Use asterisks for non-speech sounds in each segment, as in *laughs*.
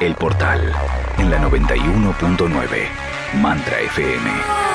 El Portal, en la 91.9, Mantra FM.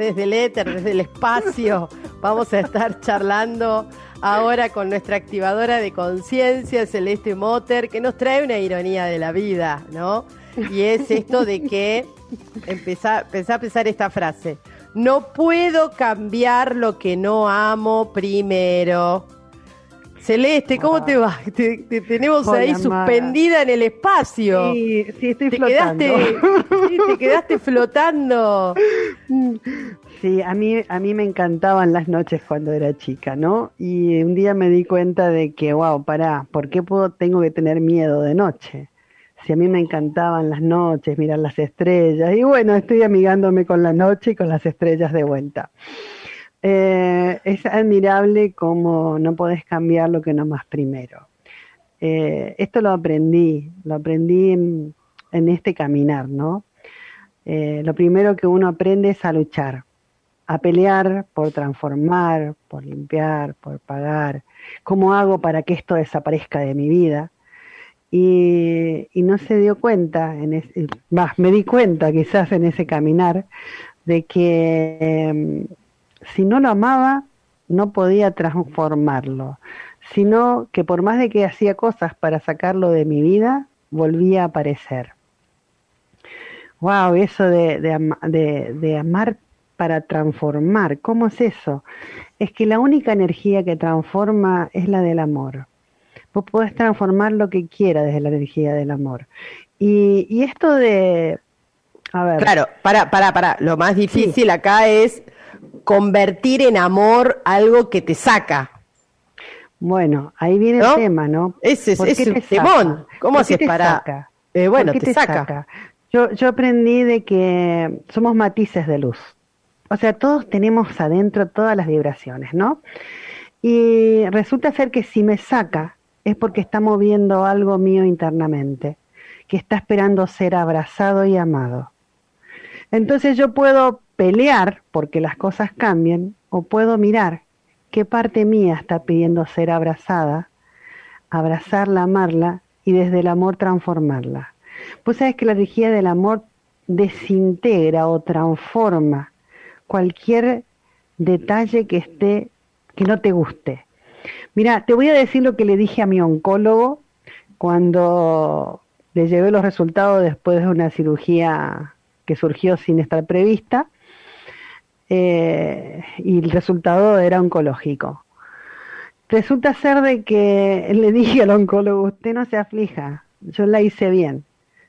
Desde el éter, desde el espacio, vamos a estar charlando ahora con nuestra activadora de conciencia, Celeste Motter, que nos trae una ironía de la vida, ¿no? Y es esto de que, empezá, a pensar esta frase, no puedo cambiar lo que no amo primero. Celeste, ¿cómo te va? Te, tenemos ahí suspendida en el espacio. Sí, sí, estoy te flotando. Quedaste, sí, te quedaste flotando. Sí, a mí, a mí me encantaban las noches cuando era chica, ¿no? Y un día me di cuenta de que, wow, pará, ¿por qué puedo, tengo que tener miedo de noche? Si a mí me encantaban las noches, mirar las estrellas. Y bueno, estoy amigándome con la noche y con las estrellas de vuelta. Eh, es admirable cómo no podés cambiar lo que no más primero. Eh, esto lo aprendí, lo aprendí en, este caminar, ¿no? Eh, lo primero que uno aprende es a luchar, a pelear por transformar, por limpiar, por pagar. ¿Cómo hago para que esto desaparezca de mi vida? Y, no se dio cuenta, en me di cuenta quizás en ese caminar, de que si no lo amaba, no podía transformarlo, sino que por más de que hacía cosas para sacarlo de mi vida, volvía a aparecer. Wow, eso de, de, amar para transformar, ¿cómo es eso? Es que la única energía que transforma es la del amor. Vos podés transformar lo que quieras desde la energía del amor. Y, y esto de... A ver. Claro, para, para, para. Lo más difícil acá es convertir en amor algo que te saca. Bueno, ahí viene el tema, ¿no? Ese es, el temón. ¿Cómo haces para...? Eh, bueno, te, saca. Yo, yo aprendí de que somos matices de luz. O sea, todos tenemos adentro todas las vibraciones, ¿no? Y resulta ser que si me saca es porque está moviendo algo mío internamente, que está esperando ser abrazado y amado. Entonces yo puedo pelear porque las cosas cambien o puedo mirar qué parte mía está pidiendo ser abrazada, abrazarla, amarla y desde el amor transformarla. Pues sabes que la energía del amor desintegra o transforma cualquier detalle que esté que no te guste. Mira, te voy a decir lo que le dije a mi oncólogo cuando le llevé los resultados después de una cirugía que surgió sin estar prevista eh, y el resultado era oncológico. Resulta ser de que le dije al oncólogo, usted no se aflija, yo la hice bien.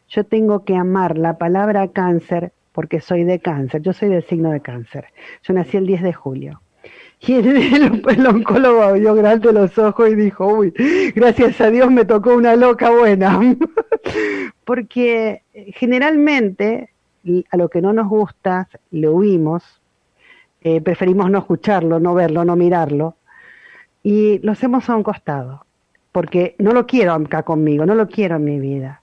Yo tengo que amar la palabra cáncer porque soy de cáncer, yo soy del signo de cáncer. Yo nací el 10 de julio. *laughs* Y el, oncólogo abrió grande los ojos y dijo, uy, gracias a Dios me tocó una loca buena. *laughs* Porque generalmente a lo que no nos gusta le huimos, eh, preferimos no escucharlo, no verlo, no mirarlo, y lo hacemos a un costado, porque no lo quiero acá conmigo, no lo quiero en mi vida.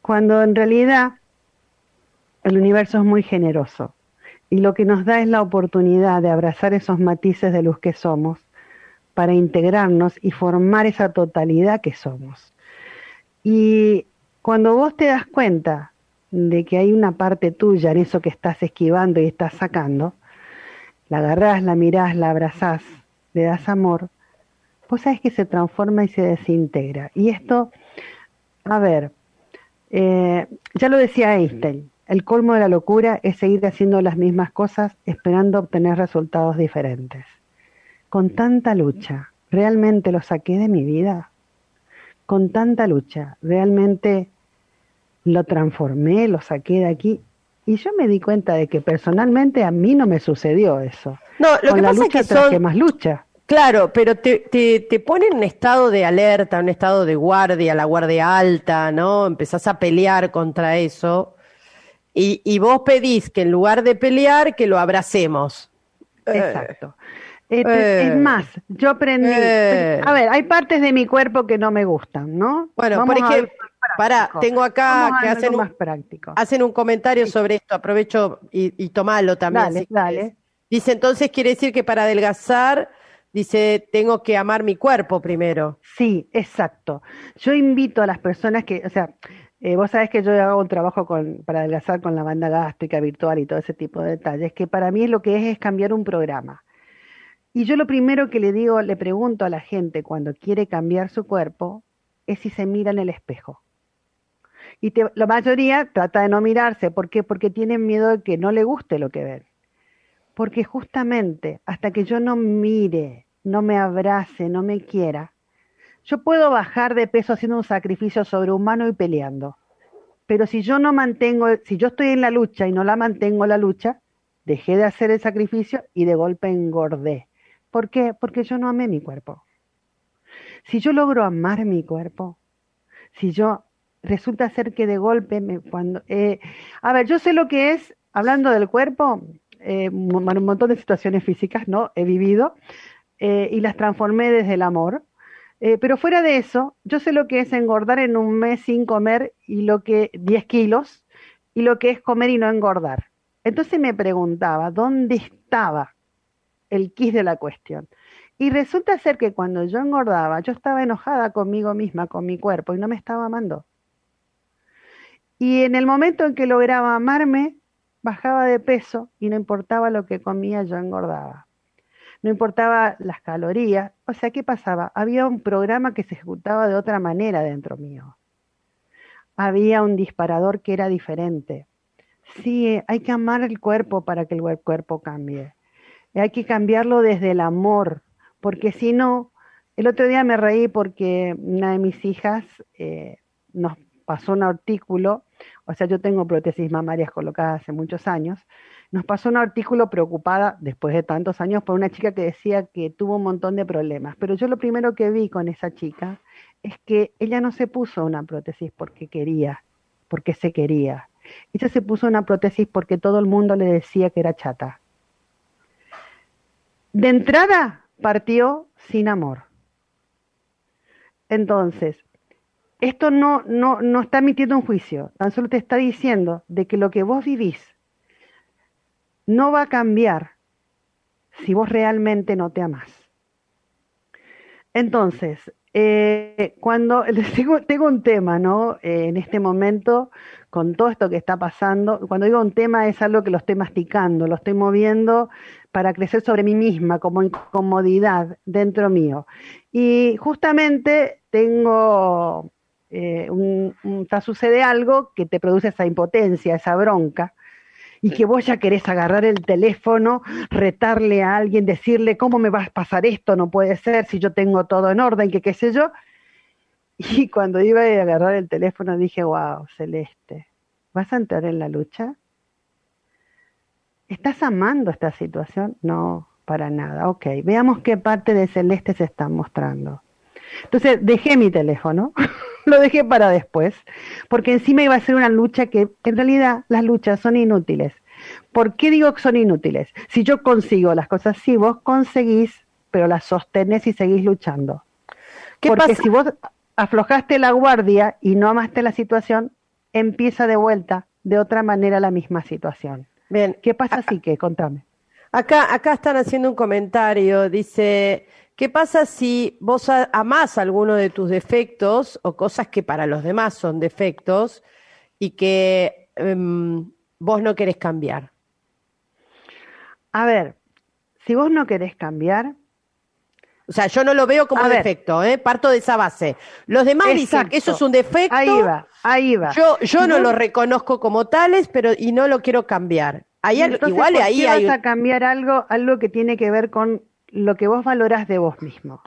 Cuando en realidad el universo es muy generoso y lo que nos da es la oportunidad de abrazar esos matices de luz que somos para integrarnos y formar esa totalidad que somos. Y cuando vos te das cuenta de que hay una parte tuya en eso que estás esquivando y estás sacando, la agarrás, la mirás, la abrazás, le das amor, vos sabés que se transforma y se desintegra. Y esto, a ver, eh, ya lo decía Einstein, el colmo de la locura es seguir haciendo las mismas cosas esperando obtener resultados diferentes. Con tanta lucha, ¿realmente lo saqué de mi vida? Con tanta lucha, ¿realmente lo transformé, lo saqué de aquí? Y yo me di cuenta de que personalmente a mí no me sucedió eso. No, lo que pasa es que son... más lucha. Claro, pero te, te, te pone en un estado de alerta, un estado de guardia, la guardia alta, ¿no? Empezás a pelear contra eso. Y, y vos pedís que en lugar de pelear, que lo abracemos. Exacto. Este, es Eh. más, yo aprendí. Eh. A ver, hay partes de mi cuerpo que no me gustan, ¿no? Bueno, Vamos por ejemplo, práctico. tengo acá Vamos que hacen un, más práctico. hacen un comentario sobre esto, aprovecho y, y tomalo también. Dale, dale. Dice, entonces quiere decir que para adelgazar, dice, tengo que amar mi cuerpo primero. Sí, exacto. Yo invito a las personas que, o sea, eh, vos sabés que yo hago un trabajo con, para adelgazar con la banda gástrica virtual y todo ese tipo de detalles, que para mí lo que es es cambiar un programa. Y yo lo primero que le digo, le pregunto a la gente cuando quiere cambiar su cuerpo, es si se mira en el espejo. Y te- la mayoría trata de no mirarse. ¿Por qué? Porque tienen miedo de que no le guste lo que ven. Porque justamente hasta que yo no mire, no me abrace, no me quiera, yo puedo bajar de peso haciendo un sacrificio sobrehumano y peleando. Pero si yo no mantengo, si yo estoy en la lucha y no la mantengo la lucha, dejé de hacer el sacrificio y de golpe engordé. ¿Por qué? Porque yo no amé mi cuerpo. Si yo logro amar mi cuerpo, si yo resulta ser que de golpe me, cuando eh, a ver yo sé lo que es hablando del cuerpo eh, un montón de situaciones físicas no he vivido eh, y las transformé desde el amor pero fuera de eso yo sé lo que es engordar en un mes sin comer y lo que 10 kilos y lo que es comer y no engordar entonces me preguntaba dónde estaba el quis de la cuestión y resulta ser que cuando yo engordaba, yo estaba enojada conmigo misma, con mi cuerpo, y no me estaba amando. Y en el momento en que lograba amarme, bajaba de peso y no importaba lo que comía, yo engordaba. No importaba las calorías. O sea, ¿qué pasaba? Había un programa que se ejecutaba de otra manera dentro mío. Había un disparador que era diferente. Sí, hay que amar el cuerpo para que el cuerpo cambie. Hay que cambiarlo desde el amor, porque si no, el otro día me reí porque una de mis hijas eh, nos pasó un artículo, o sea, yo tengo prótesis mamarias colocadas hace muchos años, nos pasó un artículo preocupada después de tantos años por una chica que decía que tuvo un montón de problemas, pero yo lo primero que vi con esa chica es que ella no se puso una prótesis porque quería, porque se quería. Ella se puso una prótesis porque todo el mundo le decía que era chata. De entrada partió sin amor. Entonces, esto no, no, no está emitiendo un juicio, tan solo te está diciendo de que lo que vos vivís no va a cambiar si vos realmente no te amás. Entonces, eh, cuando *laughs* tengo, tengo, un tema, ¿no? Eh, en este momento, con todo esto que está pasando, cuando digo un tema es algo que lo estoy masticando, lo estoy moviendo para crecer sobre mí misma como incomodidad dentro mío. Y justamente tengo, eh, un, un, sucede algo que te produce esa impotencia, esa bronca, y que vos ya querés agarrar el teléfono, retarle a alguien, decirle, ¿cómo me va a pasar esto? No puede ser si yo tengo todo en orden, que qué sé yo. Y cuando iba a agarrar el teléfono dije, wow, Celeste, ¿vas a entrar en la lucha? ¿Estás amando esta situación? No, para nada. Ok, veamos qué parte de Celeste se está mostrando. Entonces dejé mi teléfono, *laughs* lo dejé para después, porque encima iba a ser una lucha que en realidad las luchas son inútiles. ¿Por qué digo que son inútiles? Si yo consigo las cosas, si vos conseguís, pero las sostenés y seguís luchando. ¿Qué porque pasa? si vos aflojaste la guardia y no amaste la situación, empieza de vuelta de otra manera la misma situación. Bien. ¿Qué pasa así que? Contame. Acá, acá están haciendo un comentario, dice, ¿qué pasa si vos amás alguno de tus defectos o cosas que para los demás son defectos y que um, vos no querés cambiar? A ver, si vos no querés cambiar... O sea, yo no lo veo como defecto, ¿eh? parto de esa base. Los demás Exacto. dicen que eso es un defecto. Ahí va, ahí va. Yo, yo no, no lo reconozco como tales, pero y no lo quiero cambiar. Ahí, Entonces, igual ¿por ahí qué hay vas a cambiar algo, algo que tiene que ver con lo que vos valorás de vos mismo.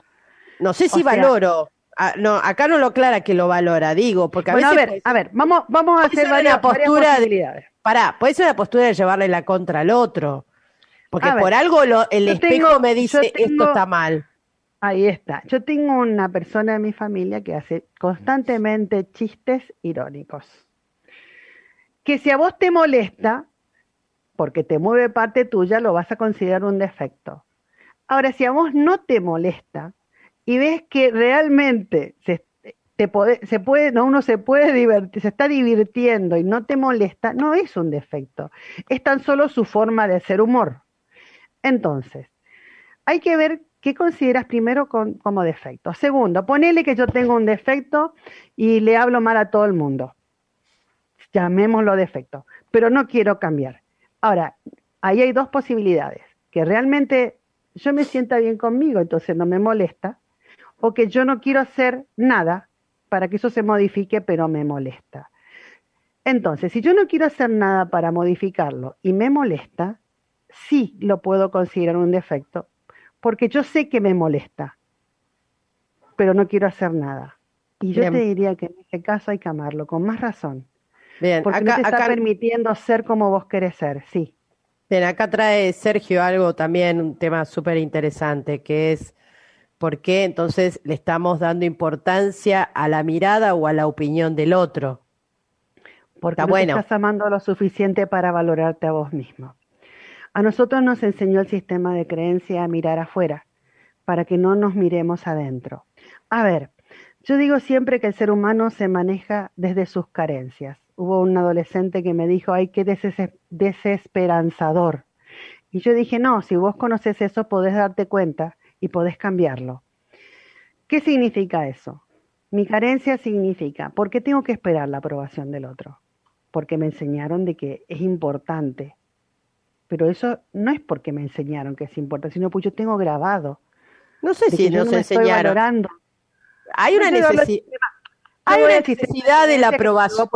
No sé si O sea- valoro. Ah, no, acá no lo aclara que lo valora, digo, porque a Bueno, a veces ver, a ver, vamos, vamos a puede hacer varias, una postura varias de- posibilidades. Pará, puede ser una postura de llevarle la contra al otro. Porque A ver, por algo lo- el espejo tengo- me dice tengo- esto está mal. Ahí está. Yo tengo una persona en mi familia que hace constantemente chistes irónicos. que si a vos te molesta, porque te mueve parte tuya, lo vas a considerar un defecto. Ahora, si a vos no te molesta y ves que realmente se, te se puede, no, uno se puede divertir, se está divirtiendo y no te molesta, no es un defecto, es tan solo su forma de hacer humor. Entonces, hay que ver qué consideras primero como defecto. Segundo, ponele que yo tengo un defecto y le hablo mal a todo el mundo. Llamémoslo defecto, pero no quiero cambiar. Ahora, ahí hay dos posibilidades, que realmente yo me sienta bien conmigo, entonces no me molesta, o que yo no quiero hacer nada para que eso se modifique, pero me molesta. Entonces, si yo no quiero hacer nada para modificarlo y me molesta, sí lo puedo considerar un defecto, porque yo sé que me molesta, pero no quiero hacer nada. Y yo te diría que en ese caso hay que amarlo, con más razón. Bien, porque acá, no te está permitiendo ser como vos querés ser, sí. Bien, acá trae Sergio algo también, un tema súper interesante, que es por qué entonces le estamos dando importancia a la mirada o a la opinión del otro. Porque no estás amando lo suficiente para valorarte a vos mismo. A nosotros nos enseñó el sistema de creencia a mirar afuera, para que no nos miremos adentro. A ver, yo digo siempre que el ser humano se maneja desde sus carencias hubo un adolescente que me dijo, ay, qué desesperanzador. Y yo dije, no, si vos conoces eso, podés darte cuenta y podés cambiarlo. ¿Qué significa eso? Mi carencia significa, ¿por qué tengo que esperar la aprobación del otro? Porque me enseñaron de que es importante. Pero eso no es porque me enseñaron que es importante, sino porque yo tengo grabado. No sé si nos no enseñaron. Hay una necesidad hay una necesidad de la aprobación.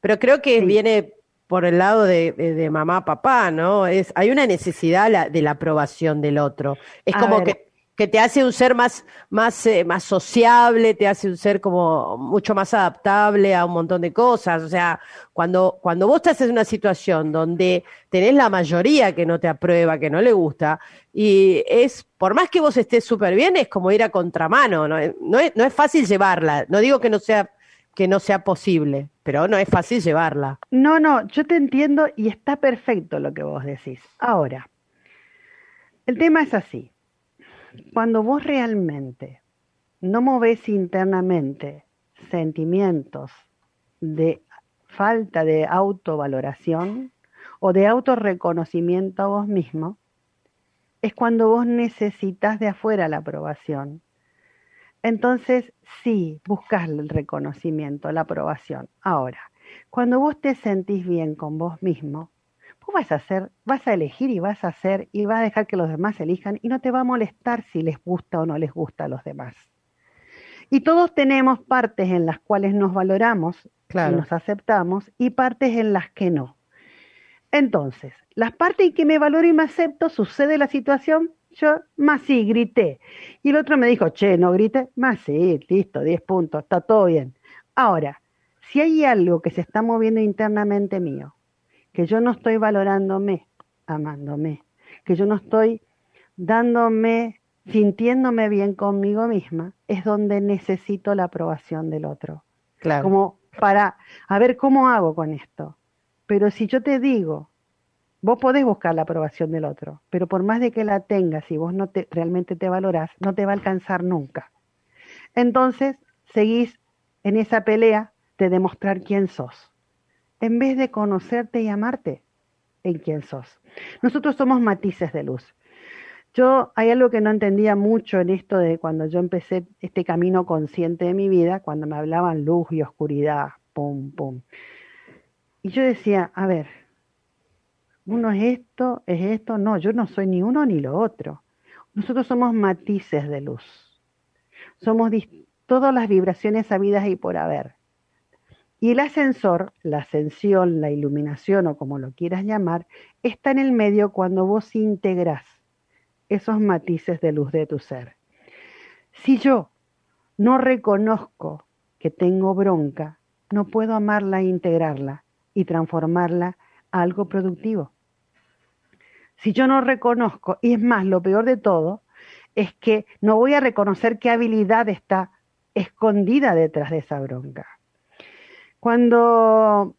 Pero, creo que viene por el lado de, mamá, papá, ¿no? Es, hay una necesidad de la aprobación del otro. Es como que que te hace un ser más, más, eh, más sociable, te hace un ser como mucho más adaptable a un montón de cosas. O sea, cuando, cuando vos estás en una situación donde tenés la mayoría que no te aprueba, que no le gusta, y es, por más que vos estés súper bien, es como ir a contramano, ¿no? No, es, no es fácil llevarla. No digo que no sea que no sea posible, pero no es fácil llevarla. No, no, yo te entiendo y está perfecto lo que vos decís. Ahora, el tema es así cuando vos realmente no movés internamente sentimientos de falta de autovaloración o de autorreconocimiento a vos mismo, es cuando vos necesitas de afuera la aprobación. Entonces, sí, buscas el reconocimiento, la aprobación. Ahora, cuando vos te sentís bien con vos mismo, vas a hacer, vas a elegir y vas a hacer y vas a dejar que los demás elijan y no te va a molestar si les gusta o no les gusta a los demás. Y todos tenemos partes en las cuales nos valoramos y nos aceptamos y partes en las que no. Entonces, las partes en que me valoro y me acepto, sucede la situación, yo más sí, grité. Y el otro me dijo, che, no grite, más sí, listo, 10 puntos, está todo bien. Ahora, si hay algo que se está moviendo internamente mío, que yo no estoy valorándome, amándome, que yo no estoy dándome, sintiéndome bien conmigo misma, es donde necesito la aprobación del otro. Claro. Como para, a ver cómo hago con esto. Pero si yo te digo, vos podés buscar la aprobación del otro, pero por más de que la tengas y vos no te, realmente te valorás, no te va a alcanzar nunca. Entonces, seguís en esa pelea de demostrar quién sos en vez de conocerte y amarte en quién sos. Nosotros somos matices de luz. Yo hay algo que no entendía mucho en esto de cuando yo empecé este camino consciente de mi vida, cuando me hablaban luz y oscuridad, pum, pum. Y yo decía, a ver, uno es esto, es esto, no, yo no soy ni uno ni lo otro. Nosotros somos matices de luz. Somos todas las vibraciones habidas y por haber. Y el ascensor, la ascensión, la iluminación o como lo quieras llamar, está en el medio cuando vos integras esos matices de luz de tu ser. Si yo no reconozco que tengo bronca, no puedo amarla e integrarla y transformarla a algo productivo. Si yo no reconozco, y es más, lo peor de todo, es que no voy a reconocer qué habilidad está escondida detrás de esa bronca. Cuando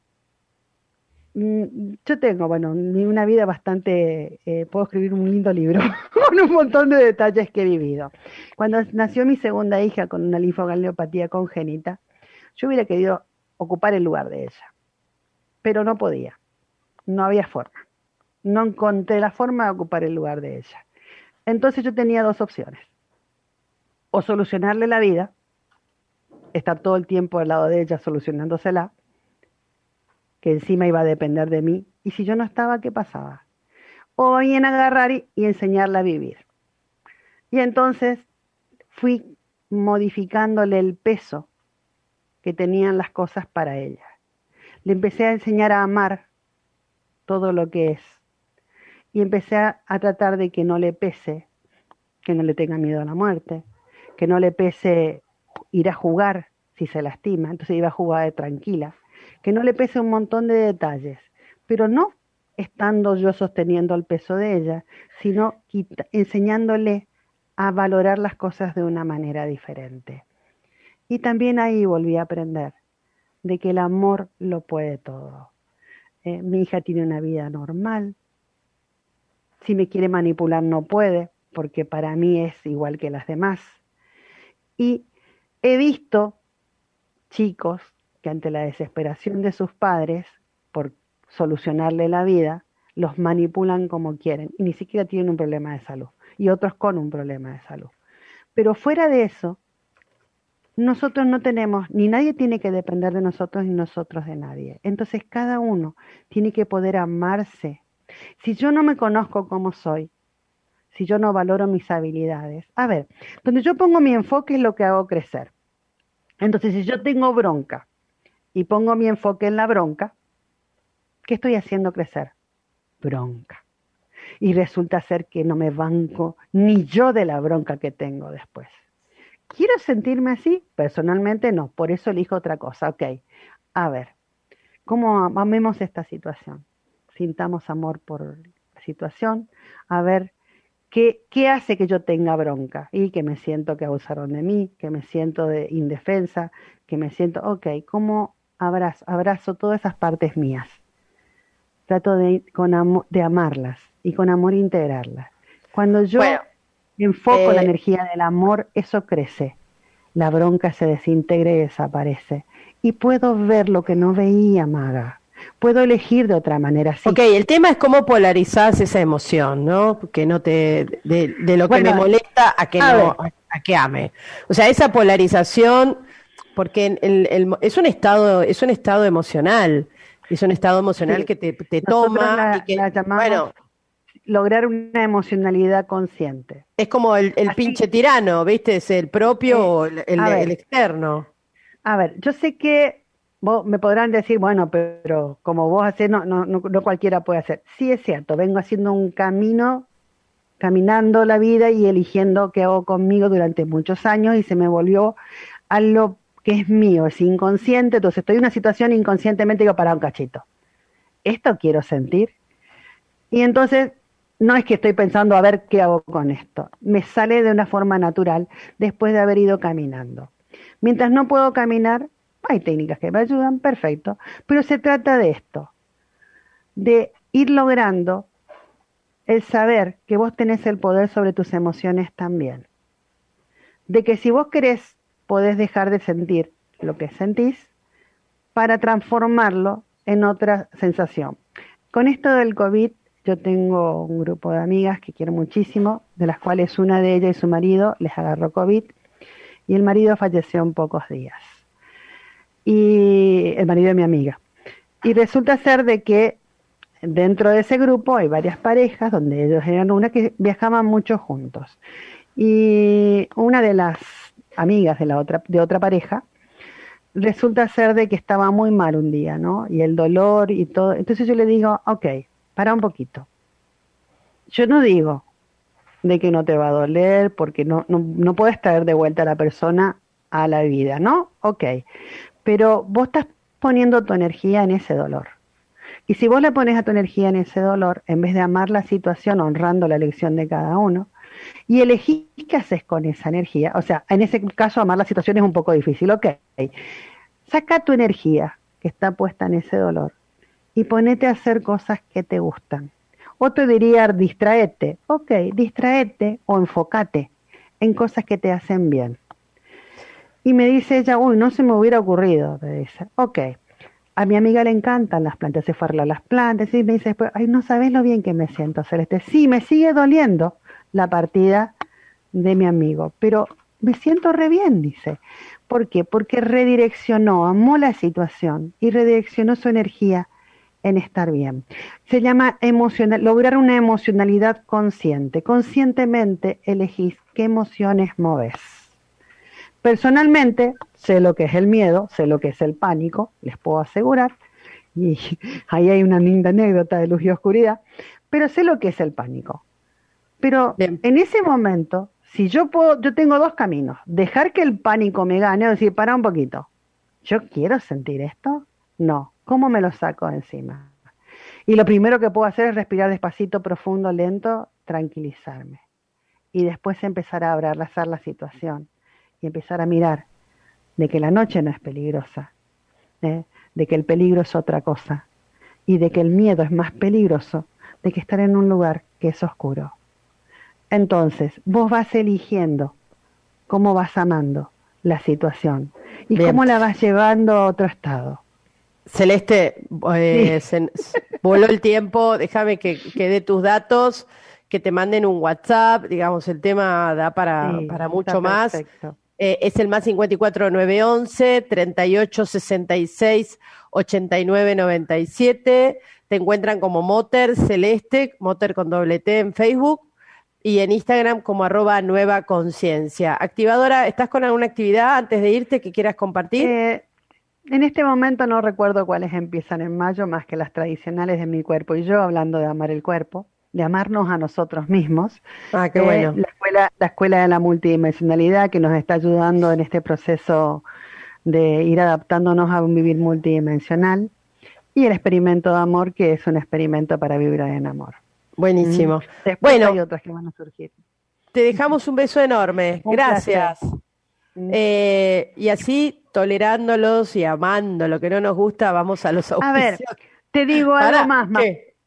mm, yo tengo, bueno, una vida bastante, eh, puedo escribir un lindo libro *laughs* con un montón de detalles que he vivido. Cuando nació mi segunda hija con una linfogangliopatía congénita, yo hubiera querido ocupar el lugar de ella, pero no podía, no había forma, no encontré la forma de ocupar el lugar de ella. Entonces yo tenía dos opciones, o solucionarle la vida, estar todo el tiempo al lado de ella solucionándosela, que encima iba a depender de mí, y si yo no estaba, ¿qué pasaba? O bien agarrar y, enseñarla a vivir. Y entonces fui modificándole el peso que tenían las cosas para ella. Le empecé a enseñar a amar todo lo que es. Y empecé a, a, tratar de que no le pese, que no le tenga miedo a la muerte, que no le pese ir a jugar si se lastima, entonces iba a jugar de tranquila, que no le pese un montón de detalles, pero no estando yo sosteniendo el peso de ella, sino enseñándole a valorar las cosas de una manera diferente. Y también ahí volví a aprender de que el amor lo puede todo. Eh, mi hija tiene una vida normal. Si me quiere manipular no puede, porque para mí es igual que las demás. Y he visto chicos que ante la desesperación de sus padres por solucionarle la vida, los manipulan como quieren y ni siquiera tienen un problema de salud y otros con un problema de salud. Pero fuera de eso, nosotros no tenemos, ni nadie tiene que depender de nosotros ni nosotros de nadie. Entonces cada uno tiene que poder amarse. Si yo no me conozco como soy, si yo no valoro mis habilidades, a ver, donde yo pongo mi enfoque es lo que hago crecer. Entonces, si yo tengo bronca y pongo mi enfoque en la bronca, ¿qué estoy haciendo crecer? Bronca. Y resulta ser que no me banco ni yo de la bronca que tengo después. ¿Quiero sentirme así? Personalmente no, por eso elijo otra cosa. Ok, a ver, ¿cómo amemos esta situación? Sintamos amor por la situación, a ver ¿Qué, ¿Qué, hace que yo tenga bronca? Y que me siento que abusaron de mí, que me siento de indefensa, que me siento, ok, ¿cómo abrazo, abrazo todas esas partes mías. Trato de, con de amarlas y con amor integrarlas. Cuando yo enfoco la eh, energía del amor, eso crece. La bronca se desintegra y desaparece. Y puedo ver lo que no veía, maga. Puedo elegir de otra manera. Sí. Ok, el tema es cómo polarizás esa emoción, ¿no? Que no te, de, lo que me molesta a que no, a que ame. O sea, esa polarización porque el, es un estado, es un estado emocional, es un estado emocional que te, toma y que, bueno, lograr una emocionalidad consciente. Es como el, pinche tirano, ¿viste? Es el propio o el, el, externo. A ver, yo sé que vos me podrán decir, bueno, pero como vos haces, no, no, no, no cualquiera puede hacer. Sí es cierto, vengo haciendo un camino caminando la vida y eligiendo qué hago conmigo durante muchos años y se me volvió a lo que es mío, es inconsciente, entonces estoy en una situación inconscientemente digo, para un cachito. Esto quiero sentir. Y entonces no es que estoy pensando a ver qué hago con esto. Me sale de una forma natural después de haber ido caminando. Mientras no puedo caminar, hay técnicas que me ayudan, perfecto. Pero se trata de esto, de ir logrando el saber que vos tenés el poder sobre tus emociones también. De que si vos querés podés dejar de sentir lo que sentís para transformarlo en otra sensación. Con esto del COVID, yo tengo un grupo de amigas que quiero muchísimo, de las cuales una de ellas y su marido les agarró COVID y el marido falleció en pocos días. Y el marido de mi amiga. Y resulta ser de que dentro de ese grupo hay varias parejas, donde ellos eran una que viajaban mucho juntos. Y una de las amigas de la otra, de otra pareja, resulta ser de que estaba muy mal un día, ¿no? Y el dolor y todo. Entonces yo le digo, ok, para un poquito. Yo no digo de que no te va a doler porque no, no, no puedes traer de vuelta a la persona a la vida, ¿no? Ok. Pero vos estás poniendo tu energía en ese dolor. Y si vos le pones a tu energía en ese dolor, en vez de amar la situación honrando la elección de cada uno, y elegís qué haces con esa energía. O sea, en ese caso amar la situación es un poco difícil, ok. Saca tu energía que está puesta en ese dolor y ponete a hacer cosas que te gustan. Otro diría distraete. Ok, distraete o enfócate en cosas que te hacen bien. Y me dice ella, uy, no se me hubiera ocurrido. Me dice, ok. A mi amiga le encantan las plantas, se fue a las plantas y me dice después, ay, no sabes lo bien que me siento, Celeste. Sí, me sigue doliendo la partida de mi amigo, pero me siento re bien, dice. ¿Por qué? Porque redireccionó, amó la situación y redireccionó su energía en estar bien. Se llama emocional, lograr una emocionalidad consciente. Conscientemente elegís qué emociones moves. Personalmente, sé lo que es el miedo, sé lo que es el pánico, les puedo asegurar, y *laughs* ahí hay una linda anécdota de luz y oscuridad, pero sé lo que es el pánico. Pero en ese momento, si yo puedo, yo tengo dos caminos, dejar que el pánico me gane o decir, para un poquito, ¿yo quiero sentir esto? No, ¿cómo me lo saco de encima? Y lo primero que puedo hacer es respirar despacito, profundo, lento, tranquilizarme. Y después empezar a abrazar la situación y empezar a mirar de que la noche no es peligrosa, ¿eh? de que el peligro es otra cosa y de que el miedo es más peligroso de que estar en un lugar que es oscuro. Entonces, vos vas eligiendo cómo vas amando la situación y cómo la vas llevando a otro estado. Celeste, eh, voló el tiempo, déjame que, que dé tus datos, que te manden un WhatsApp, digamos, el tema da para, para mucho más. Eh, es el más 54 911 38 66 89 97. Te encuentran como Moter Celeste, Moter con doble T en Facebook y en Instagram como arroba nueva conciencia. Activadora, ¿estás con alguna actividad antes de irte que quieras compartir? Eh, en este momento no recuerdo cuáles empiezan en mayo, más que las tradicionales de mi cuerpo y yo, hablando de amar el cuerpo, de amarnos a nosotros mismos. Ah, qué bueno. La escuela, la escuela de la multidimensionalidad que nos está ayudando en este proceso de ir adaptándonos a un vivir multidimensional. Y el experimento de amor, que es un experimento para vivir en amor. Buenísimo. bueno, hay otras que van a surgir. Te dejamos un beso enorme. Gracias. Eh, y así, tolerándolos y amando lo que no nos gusta, vamos a los auspicios. A ver, te digo *laughs* algo más,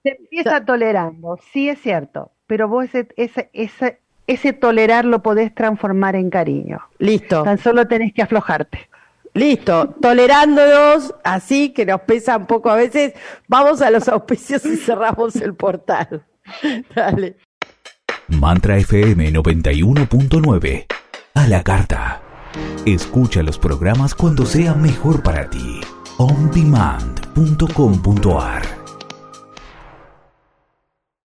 Se empieza tolerando, sí es cierto, pero vos ese, ese, ese, ese tolerar lo podés transformar en cariño. Listo. Tan solo tenés que aflojarte. Listo, tolerándonos así que nos pesa un poco a veces, vamos a los auspicios y cerramos el portal. *laughs* Dale. Mantra FM 91.9. A la carta. Escucha los programas cuando sea mejor para ti. ondemand.com.ar